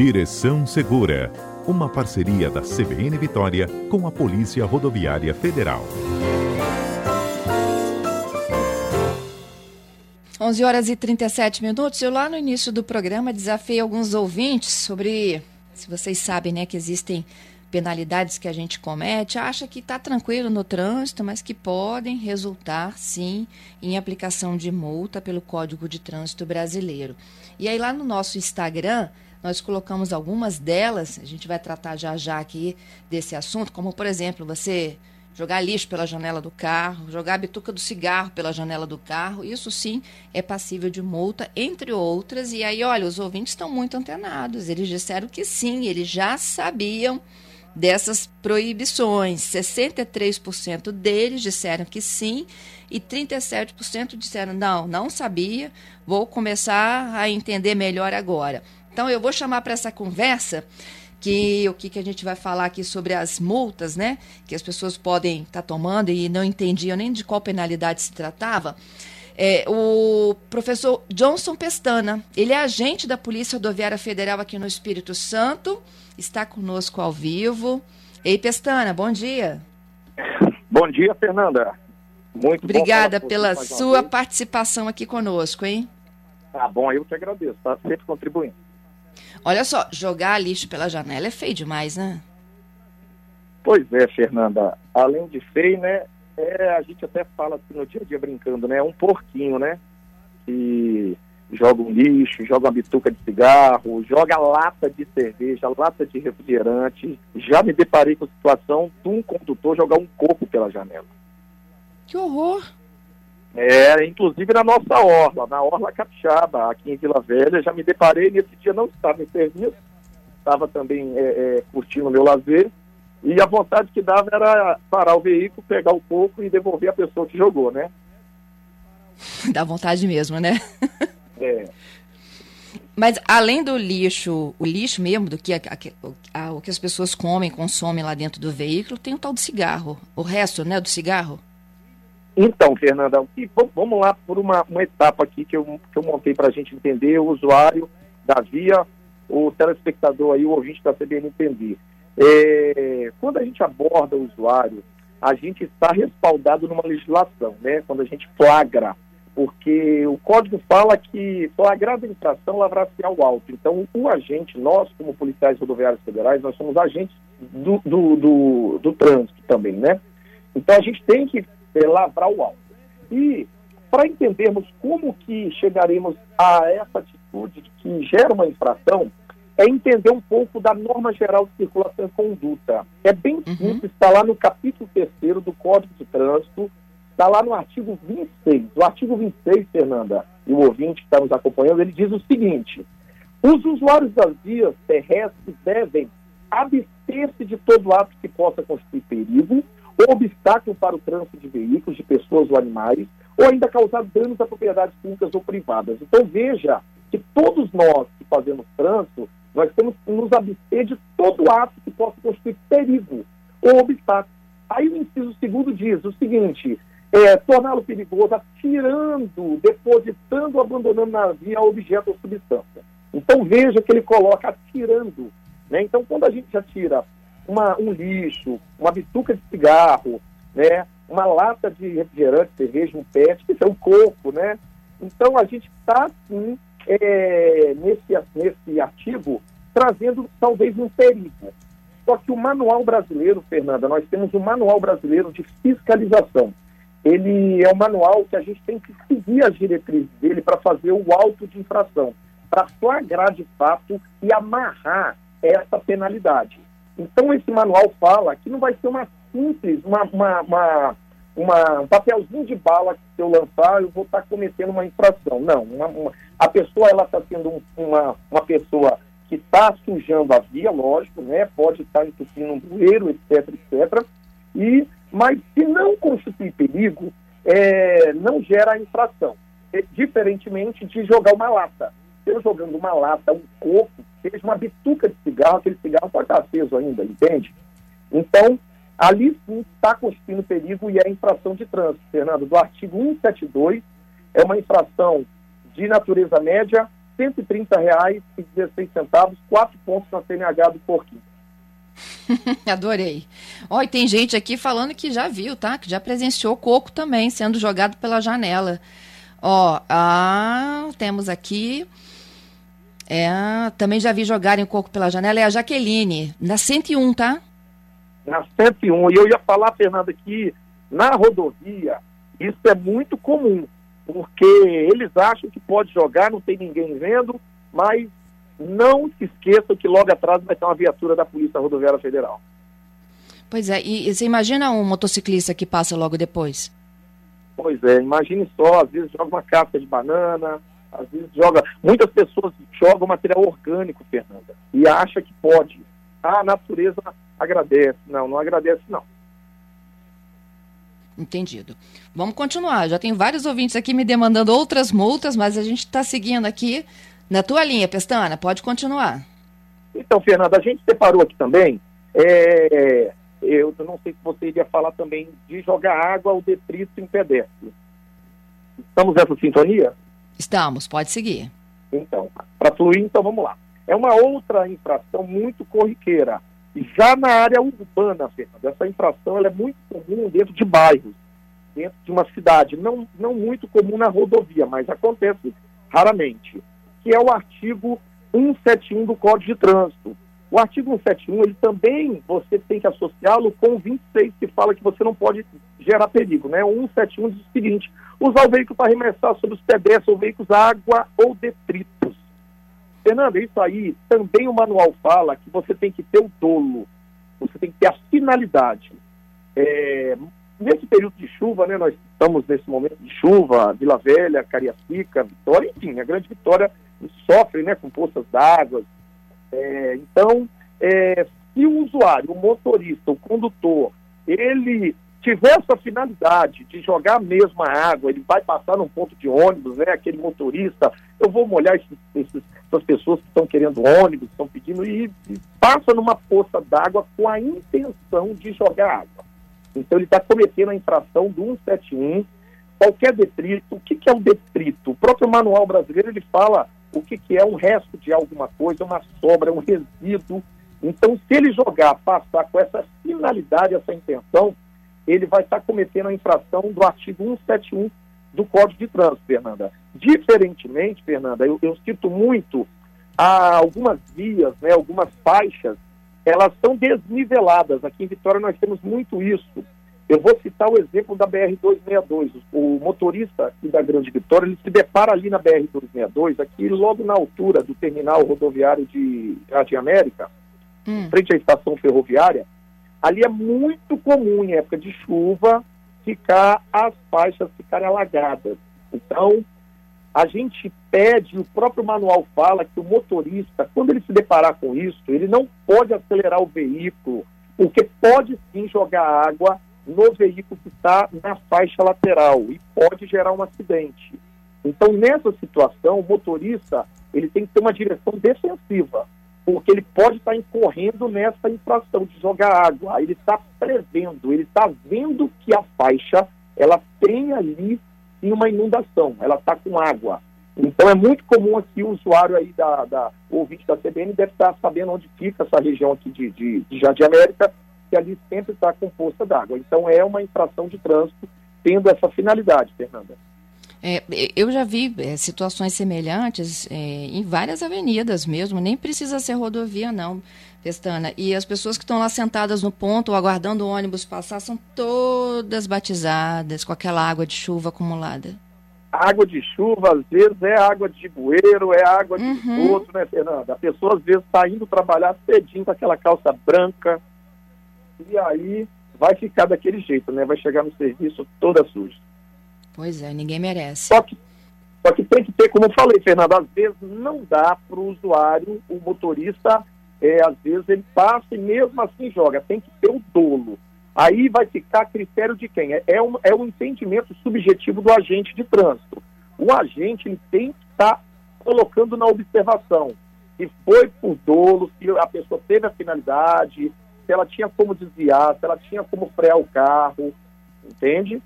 Direção Segura, uma parceria da CBN Vitória com a Polícia Rodoviária Federal. 11 horas e 37 minutos. Eu lá no início do programa desafiei alguns ouvintes sobre se vocês sabem, né, que existem penalidades que a gente comete, acha que está tranquilo no trânsito, mas que podem resultar, sim, em aplicação de multa pelo Código de Trânsito Brasileiro. E aí, lá no nosso Instagram, nós colocamos algumas delas, a gente vai tratar já já aqui desse assunto, como, por exemplo, você jogar lixo pela janela do carro, jogar a bituca do cigarro pela janela do carro, isso sim é passível de multa, entre outras. E aí, olha, os ouvintes estão muito antenados, eles disseram que sim, eles já sabiam dessas proibições. 63% deles disseram que sim e 37% disseram não, não sabia, vou começar a entender melhor agora. Então eu vou chamar para essa conversa que o que, que a gente vai falar aqui sobre as multas, né? Que as pessoas podem estar tá tomando e não entendiam nem de qual penalidade se tratava. É, o professor Johnson Pestana, ele é agente da Polícia Rodoviária Federal aqui no Espírito Santo, está conosco ao vivo. Ei, Pestana, bom dia. Bom dia, Fernanda. Muito Obrigada pela sua participação aqui conosco, hein? Tá bom, eu te agradeço, tá sempre contribuindo. Olha só, jogar lixo pela janela é feio demais, né? Pois é, Fernanda. Além de feio, né? É, a gente até fala assim no dia a dia brincando, né? É um porquinho, né? Que joga um lixo, joga uma bituca de cigarro, joga lata de cerveja, lata de refrigerante. Já me deparei com a situação de um condutor jogar um coco pela janela. Que horror! É, inclusive na nossa orla, na Orla Capixaba, aqui em Vila Velha, já me deparei, nesse dia não estava em serviço, estava também é, é, curtindo o meu lazer, e a vontade que dava era parar o veículo, pegar o coco e devolver a pessoa que jogou, né? Dá vontade mesmo, né? É. Mas além do lixo, o lixo mesmo, do que a, a, a, o que as pessoas comem, consomem lá dentro do veículo, tem o tal do cigarro. O resto, né, do cigarro? Então, Fernanda, vamos lá por uma, uma etapa aqui que eu, que eu montei para a gente entender, o usuário da via, o telespectador aí, o ouvinte da CBN entender. É, quando a gente aborda o usuário, a gente está respaldado numa legislação, né? Quando a gente flagra, porque o código fala que flagrada infração lavrar-se ao alto. Então, o agente, nós como policiais rodoviários federais, nós somos agentes do, do, do, do trânsito também, né? Então, a gente tem que é, lavrar o alto. E para entendermos como que chegaremos a essa atitude que gera uma infração, é entender um pouco da norma geral de circulação e conduta. É bem uhum. simples, está lá no capítulo 3 do Código de Trânsito, está lá no artigo 26. O artigo 26, Fernanda, e o ouvinte que está nos acompanhando, ele diz o seguinte: os usuários das vias terrestres devem abster-se de todo ato que possa constituir perigo, obstáculo para o trânsito de veículos, de pessoas ou animais, ou ainda causar danos a propriedades públicas ou privadas. Então veja que todos nós que fazemos trânsito, nós temos que nos abster de todo ato que possa constituir perigo ou obstáculo. Aí o inciso segundo diz o seguinte, é, torná-lo perigoso atirando, depositando, abandonando na via objeto ou substância. Então veja que ele coloca atirando. Né? Então quando a gente atira uma, um lixo, uma bituca de cigarro, né? uma lata de refrigerante, cerveja, um pet, que é um coco, né? Então a gente está, sim, é, nesse, nesse artigo, trazendo talvez um perigo. Só que o manual brasileiro, Fernanda, nós temos um manual brasileiro de fiscalização. Ele é um manual que a gente tem que seguir as diretrizes dele para fazer o auto de infração, para flagrar de fato e amarrar essa penalidade. Então, esse manual fala que não vai ser uma simples, uma, uma, uma, uma um papelzinho de bala que se eu lançar, eu vou estar cometendo uma infração. Não, uma, uma, a pessoa ela está sendo um, uma, uma pessoa que está sujando a via, lógico, né? Pode estar entupindo um bueiro, etc, etc. E, mas se não constituir perigo, é, não gera infração. Diferentemente de jogar uma lata eu jogando uma lata, um coco, seja uma bituca de cigarro, aquele cigarro pode estar aceso ainda, entende? Então, ali sim está constituindo perigo e é infração de trânsito, Fernando, do artigo 172, é uma infração de natureza média, 130 reais e 16 centavos, quatro pontos na CNH do Porquinho. Adorei. Olha, tem gente aqui falando que já viu, tá? Que já presenciou coco também sendo jogado pela janela. Ó, ah, temos aqui. É, também já vi jogarem coco pela janela. É a Jaqueline, na 101, tá? Na 101. E eu ia falar, Fernanda, que na rodovia isso é muito comum porque eles acham que pode jogar, não tem ninguém vendo, mas não se esqueçam que logo atrás vai ter uma viatura da Polícia Rodoviária Federal. Pois é, e, e você imagina um motociclista que passa logo depois? Pois é, imagine só, às vezes joga uma casca de banana, às vezes joga. Muitas pessoas jogam material orgânico, Fernanda, e acha que pode. Ah, a natureza agradece. Não, não agradece, não. Entendido. Vamos continuar. Já tem vários ouvintes aqui me demandando outras multas, mas a gente está seguindo aqui na tua linha, Pestana. Pode continuar. Então, Fernanda, a gente separou aqui também. É, eu não sei se você iria falar também de jogar água ou detrito em pedestre. Estamos nessa sintonia? Estamos, pode seguir. Então, para fluir, então vamos lá. É uma outra infração muito corriqueira já na área urbana, Fernando, essa infração ela é muito comum dentro de bairros, dentro de uma cidade, não, não muito comum na rodovia, mas acontece raramente, que é o artigo 171 do Código de Trânsito. O artigo 171, ele também, você tem que associá-lo com o 26, que fala que você não pode gerar perigo, né? O 171 diz o seguinte, usar o veículo para arremessar sobre os pedestres ou veículos água ou detritos. Fernando, isso aí também o manual fala que você tem que ter o dolo, você tem que ter a finalidade. É, nesse período de chuva, né, nós estamos nesse momento de chuva, Vila Velha, Cariacica, Vitória, enfim, a grande Vitória sofre né, com poças d'água. É, então, é, se o usuário, o motorista, o condutor, ele tiver essa finalidade de jogar a água, ele vai passar num ponto de ônibus, né? Aquele motorista, eu vou molhar esses, esses, essas pessoas que estão querendo ônibus, estão pedindo, e, e passa numa poça d'água com a intenção de jogar água. Então ele está cometendo a infração do 171, qualquer detrito. O que, que é um detrito? O próprio manual brasileiro ele fala o que, que é um resto de alguma coisa, uma sobra, um resíduo. Então, se ele jogar, passar com essa finalidade, essa intenção, ele vai estar cometendo a infração do artigo 171 do Código de Trânsito, Fernanda. Diferentemente, Fernanda, eu, eu cito muito a algumas vias, né, algumas faixas, elas são desniveladas. Aqui em Vitória nós temos muito isso. Eu vou citar o exemplo da BR-262. O motorista aqui da Grande Vitória, ele se depara ali na BR-262, aqui logo na altura do terminal rodoviário de Jardim América, hum. frente à estação ferroviária, Ali é muito comum, em época de chuva, ficar as faixas ficarem alagadas. Então, a gente pede, o próprio manual fala que o motorista, quando ele se deparar com isso, ele não pode acelerar o veículo, porque pode sim jogar água no veículo que está na faixa lateral e pode gerar um acidente. Então, nessa situação, o motorista ele tem que ter uma direção defensiva porque ele pode estar incorrendo nessa infração de jogar água. Ele está prevendo, ele está vendo que a faixa ela tem ali uma inundação, ela está com água. Então é muito comum aqui o usuário aí da, da ouvinte da CBN deve estar sabendo onde fica essa região aqui de, de, de Jardim América, que ali sempre está composta d'água. Então é uma infração de trânsito tendo essa finalidade, Fernanda. É, eu já vi é, situações semelhantes é, em várias avenidas mesmo, nem precisa ser rodovia, não, Pestana. E as pessoas que estão lá sentadas no ponto, aguardando o ônibus passar, são todas batizadas com aquela água de chuva acumulada. Água de chuva, às vezes, é água de bueiro, é água de uhum. outro, né, Fernanda? A pessoa, às vezes, está indo trabalhar cedinho com aquela calça branca, e aí vai ficar daquele jeito, né? Vai chegar no serviço toda suja. Pois é, ninguém merece. Só que, só que tem que ter, como eu falei, Fernando, às vezes não dá para o usuário, o motorista, é, às vezes ele passa e mesmo assim joga. Tem que ter o dolo. Aí vai ficar a critério de quem? É, é, um, é um entendimento subjetivo do agente de trânsito. O agente ele tem que estar tá colocando na observação se foi por dolo, se a pessoa teve a finalidade, se ela tinha como desviar, se ela tinha como frear o carro, entende?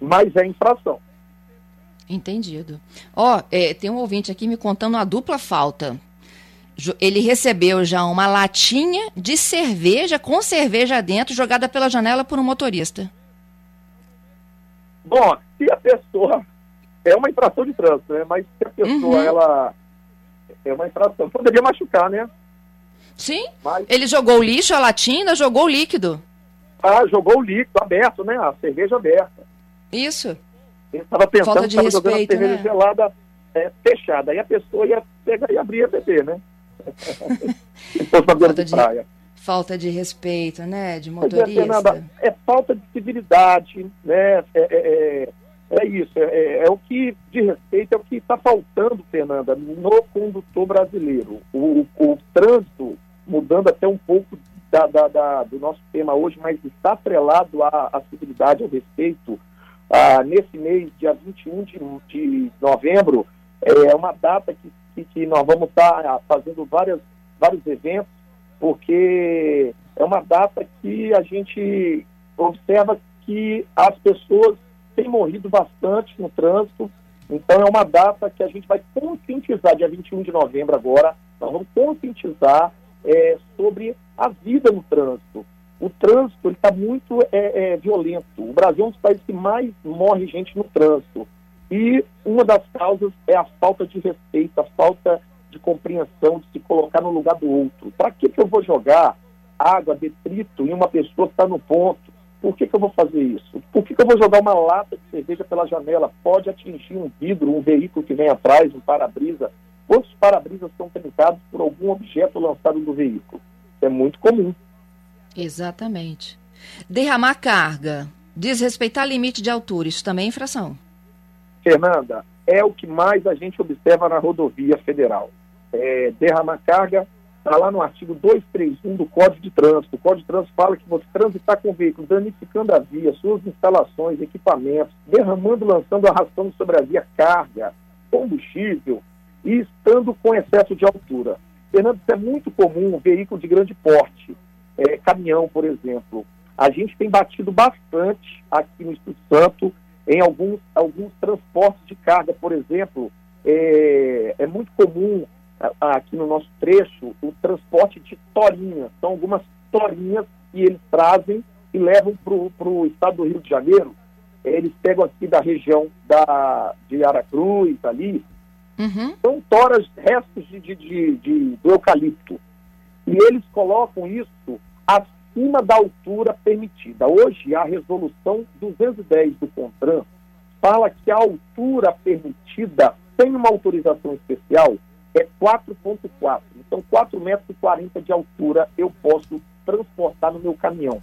mas é infração. Entendido. Ó, oh, é, tem um ouvinte aqui me contando uma dupla falta. Ele recebeu já uma latinha de cerveja com cerveja dentro jogada pela janela por um motorista. Bom, se a pessoa é uma infração de trânsito, né? Mas se a pessoa uhum. ela é uma infração, poderia machucar, né? Sim. Mas... Ele jogou o lixo, a latinha, jogou o líquido. Ah, jogou o líquido aberto, né? A cerveja aberta. Isso. Ele estava pensando que estava jogando a cerveja né? gelada é, fechada. Aí a pessoa ia pegar e abrir a beber, né? Fosse falta de, praia. Falta de respeito, né? De motorista. É, Fernanda, é falta de civilidade, né? É, é, é, é isso. É, é, o que, de respeito, é o que está faltando, Fernanda, no condutor brasileiro. O, o, o trânsito, mudando até um pouco da, da, da, do nosso tema hoje, mas está atrelado à, civilidade, ao respeito. Ah, nesse mês, dia 21 de, de novembro, é uma data que, que, que nós vamos estar tá fazendo várias, vários eventos, porque é uma data que a gente observa que as pessoas têm morrido bastante no trânsito, então é uma data que a gente vai conscientizar, dia 21 de novembro agora, nós vamos conscientizar é, sobre a vida no trânsito o trânsito está muito é, é, violento. O Brasil é um dos países que mais morre gente no trânsito. E uma das causas é a falta de respeito, a falta de compreensão, de se colocar no lugar do outro. Para que, que eu vou jogar água, detrito em uma pessoa que está no ponto? Por que, que eu vou fazer isso? Por que, que eu vou jogar uma lata de cerveja pela janela? Pode atingir um vidro, um veículo que vem atrás, um para-brisa. Quantos para-brisas são trincados por algum objeto lançado do veículo? é muito comum. Exatamente. Derramar carga, desrespeitar limite de altura, isso também é infração. Fernanda, é o que mais a gente observa na rodovia federal. É, derramar carga está lá no artigo 231 do Código de Trânsito. O Código de Trânsito fala que você transitar com o veículo danificando a via, suas instalações, equipamentos, derramando, lançando, arrastando sobre a via carga, combustível e estando com excesso de altura. Fernando, isso é muito comum, um veículo de grande porte é, caminhão, por exemplo. A gente tem batido bastante aqui no Espírito Santo em alguns, alguns transportes de carga, por exemplo. É, é muito comum aqui no nosso trecho o transporte de torinhas. São algumas torinhas que eles trazem e levam para o estado do Rio de Janeiro. Eles pegam aqui da região da, de Aracruz, ali. Uhum. São toras, restos de, de, de, de, do eucalipto. E eles colocam isso acima da altura permitida. Hoje, a resolução 210 do CONTRAN fala que a altura permitida sem uma autorização especial é 4,4. Então, 4,40 metros de altura eu posso transportar no meu caminhão,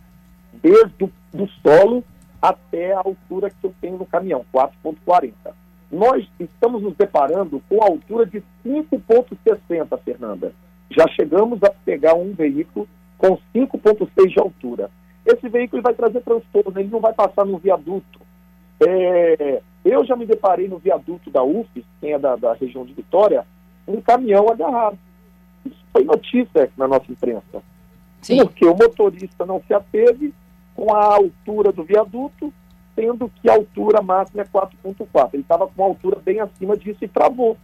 desde o do solo até a altura que eu tenho no caminhão, 4,40. Nós estamos nos deparando com a altura de 5,60, Fernanda. Já chegamos a pegar um veículo com 5,6 de altura. Esse veículo vai trazer transtorno, ele não vai passar no viaduto. É, eu já me deparei no viaduto da UFES, quem é da, da região de Vitória, um caminhão agarrado. Isso foi notícia na nossa imprensa. Sim. Porque o motorista não se ateve com a altura do viaduto, sendo que a altura máxima é 4,4. Ele estava com uma altura bem acima disso e travou.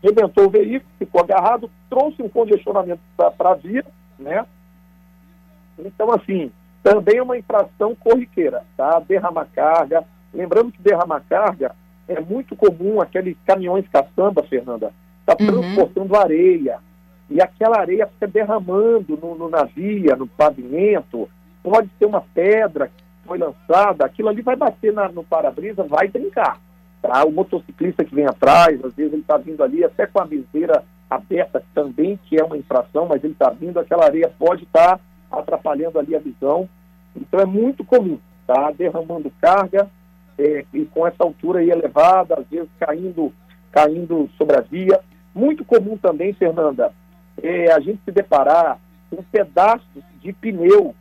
Rebentou o veículo, ficou agarrado, trouxe um congestionamento para a via, né? Então, assim, também é uma infração corriqueira, tá? Derramar carga. Lembrando que derramar carga é muito comum aqueles caminhões caçamba, Fernanda, tá uhum. transportando areia. E aquela areia fica derramando no, no, na via, no pavimento. Pode ser uma pedra que foi lançada, aquilo ali vai bater na, no para-brisa, vai brincar. Tá? O motociclista que vem atrás, às vezes ele está vindo ali até com a viseira aberta também, que é uma infração, mas ele está vindo, aquela areia pode estar tá atrapalhando ali a visão. Então é muito comum, tá? Derramando carga é, e com essa altura aí elevada, às vezes caindo, caindo sobre a via. Muito comum também, Fernanda, é a gente se deparar com pedaços de pneu,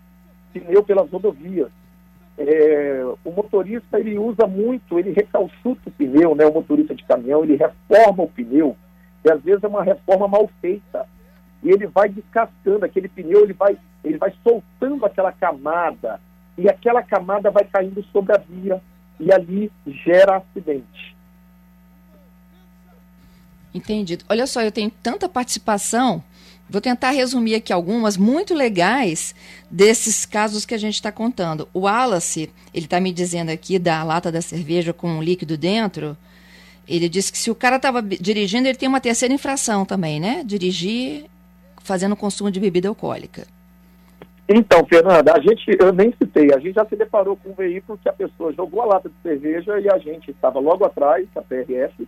pneu pelas rodovias. É, o motorista ele usa muito, ele recalchuta o pneu, né? O motorista de caminhão ele reforma o pneu e às vezes é uma reforma mal feita e ele vai descascando aquele pneu, ele vai, ele vai soltando aquela camada e aquela camada vai caindo sobre a via e ali gera acidente. Entendido. Olha só, eu tenho tanta participação. Vou tentar resumir aqui algumas muito legais desses casos que a gente está contando. O Wallace, ele está me dizendo aqui da lata da cerveja com um líquido dentro. Ele disse que se o cara estava dirigindo, ele tem uma terceira infração também, né? Dirigir fazendo consumo de bebida alcoólica. Então, Fernanda, a gente, eu nem citei, a gente já se deparou com um veículo que a pessoa jogou a lata de cerveja e a gente estava logo atrás, a PRF,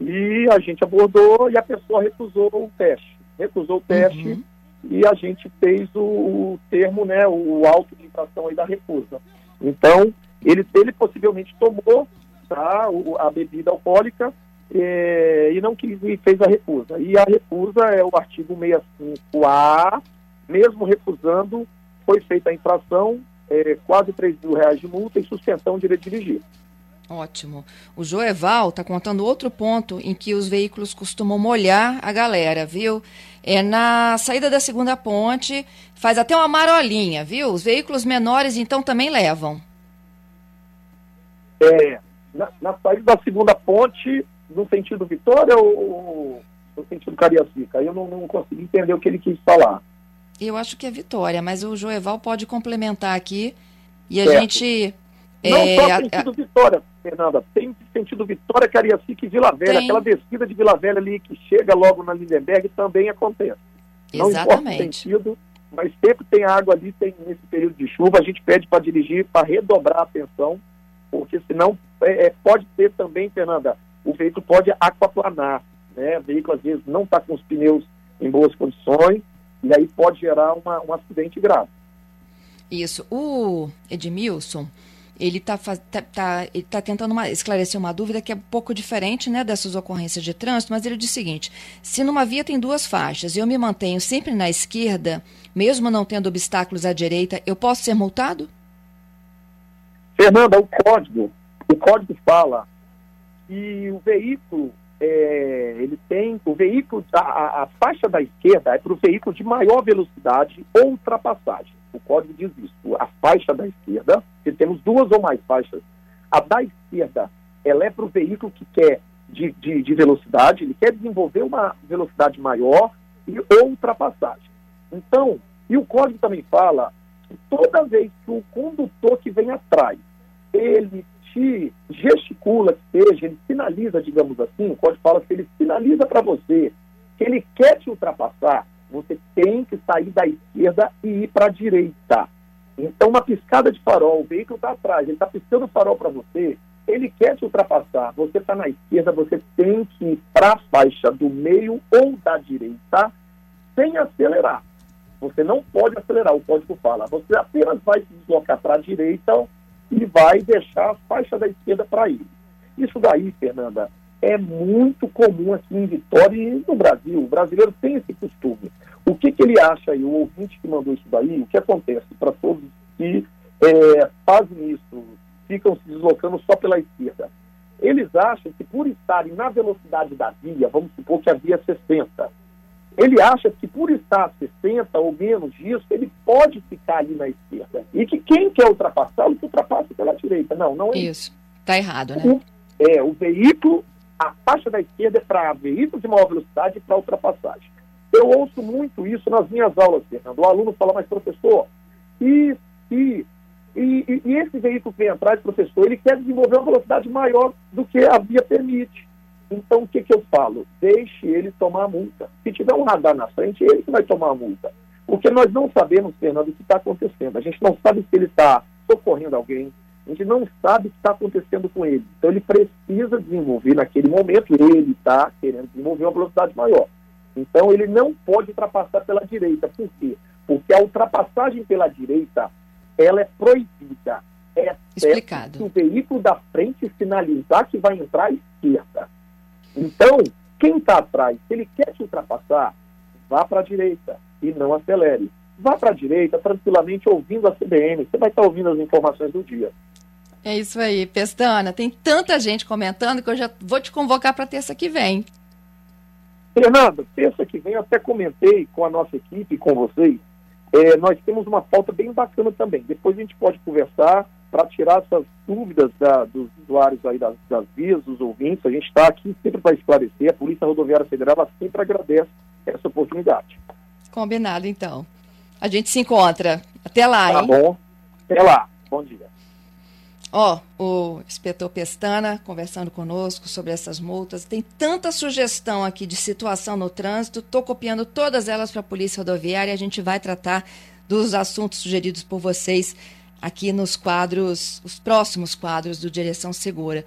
e a gente abordou e a pessoa recusou o teste. Recusou o teste uhum. e a gente fez o, o termo, né, o auto de infração aí da recusa. Então, ele, ele possivelmente tomou tá, o, a bebida alcoólica é, e não quis e fez a recusa. E a recusa é o artigo 65A, mesmo recusando, foi feita a infração, é, quase 3 mil reais de multa e suspensão de direito de dirigir. Ótimo. O Joeval está contando outro ponto em que os veículos costumam molhar a galera, viu? É na saída da segunda ponte, faz até uma marolinha, viu? Os veículos menores, então, também levam. É, na, na saída da segunda ponte, no sentido Vitória ou no sentido Cariacica? Eu não, não consegui entender o que ele quis falar. Eu acho que é Vitória, mas o Joeval pode complementar aqui e a certo. gente. Não é, só sentido a, Vitória, Fernanda, tem sentido Vitória, Cariacica e Vila Velha. Tem. Aquela descida de Vila Velha ali que chega logo na Lindenberg também acontece. Não Exatamente. Sentido, mas sempre tem água ali, tem nesse período de chuva, a gente pede para dirigir, para redobrar a atenção, porque senão é, é, pode ter também, Fernanda, o veículo pode aquaplanar, né? O veículo às vezes não está com os pneus em boas condições, e aí pode gerar uma, um acidente grave. Isso. O Edmilson, ele está tá, tá, tá tentando uma, esclarecer uma dúvida que é um pouco diferente né, dessas ocorrências de trânsito, mas ele diz o seguinte: se numa via tem duas faixas e eu me mantenho sempre na esquerda, mesmo não tendo obstáculos à direita, eu posso ser multado? Fernanda, o código, o código fala que o veículo é, ele tem o veículo, a, a faixa da esquerda é para o veículo de maior velocidade ou ultrapassagem. O código diz isso. A faixa da esquerda, se temos duas ou mais faixas, a da esquerda, ela é para o veículo que quer de, de, de, velocidade, ele quer desenvolver uma velocidade maior e, ou ultrapassagem. Então, e o código também fala que toda vez que o condutor que vem atrás, ele te gesticula que seja, ele sinaliza, digamos assim, o código fala que ele sinaliza para você que ele quer te ultrapassar, você tem que sair da esquerda e ir para a direita. Então, uma piscada de farol, o veículo está atrás, ele está piscando o farol para você, ele quer te ultrapassar, você está na esquerda, você tem que ir para a faixa do meio ou da direita sem acelerar. Você não pode acelerar, o código fala. Você apenas vai se deslocar para a direita e vai deixar a faixa da esquerda para ele. Isso daí, Fernanda, é muito comum aqui em Vitória e no Brasil. O brasileiro tem esse costume. O que, que ele acha aí, o ouvinte que mandou isso daí, o que acontece para todos que é, fazem isso, ficam se deslocando só pela esquerda? Eles acham que por estarem na velocidade da via, vamos supor que a via é 60, ele acha que por estar a 60 ou menos disso, ele pode ficar ali na esquerda. E que quem quer ultrapassá-lo, que ultrapasse pela direita. Não, não é isso. Está errado, né? O, é, o veículo, a faixa da esquerda é para veículos de maior velocidade e para ultrapassagem. Eu ouço muito isso nas minhas aulas, Fernando. O aluno fala, mas professor, e, e, e, e esse veículo que vem atrás, professor, ele quer desenvolver uma velocidade maior do que a via permite. Então, o que, que eu falo? Deixe ele tomar a multa. Se tiver um radar na frente, ele que vai tomar a multa. Porque nós não sabemos, Fernando, o que está acontecendo. A gente não sabe se ele está socorrendo alguém, a gente não sabe o que está acontecendo com ele. Então, ele precisa desenvolver, naquele momento, ele está querendo desenvolver uma velocidade maior. Então, ele não pode ultrapassar pela direita. Por quê? Porque a ultrapassagem pela direita, ela é proibida. É Explicado. se o veículo da frente sinalizar que vai entrar à esquerda. Então, quem está atrás, se ele quer te ultrapassar, vá para a direita e não acelere. Vá para a direita tranquilamente ouvindo a CBN. Você vai estar tá ouvindo as informações do dia. É isso aí, Pestana. Tem tanta gente comentando que eu já vou te convocar para terça que vem. Fernando, terça que vem eu até comentei com a nossa equipe, com vocês. É, nós temos uma pauta bem bacana também. Depois a gente pode conversar para tirar essas dúvidas da, dos usuários aí das, das vias, dos ouvintes. A gente está aqui sempre para esclarecer. A Polícia Rodoviária Federal sempre agradece essa oportunidade. Combinado, então. A gente se encontra. Até lá, tá hein? Tá bom. Até lá. Bom dia. Ó, o inspetor Pestana conversando conosco sobre essas multas. Tem tanta sugestão aqui de situação no trânsito. Estou copiando todas elas para a Polícia Rodoviária. A gente vai tratar dos assuntos sugeridos por vocês aqui nos quadros, os próximos quadros do Direção Segura.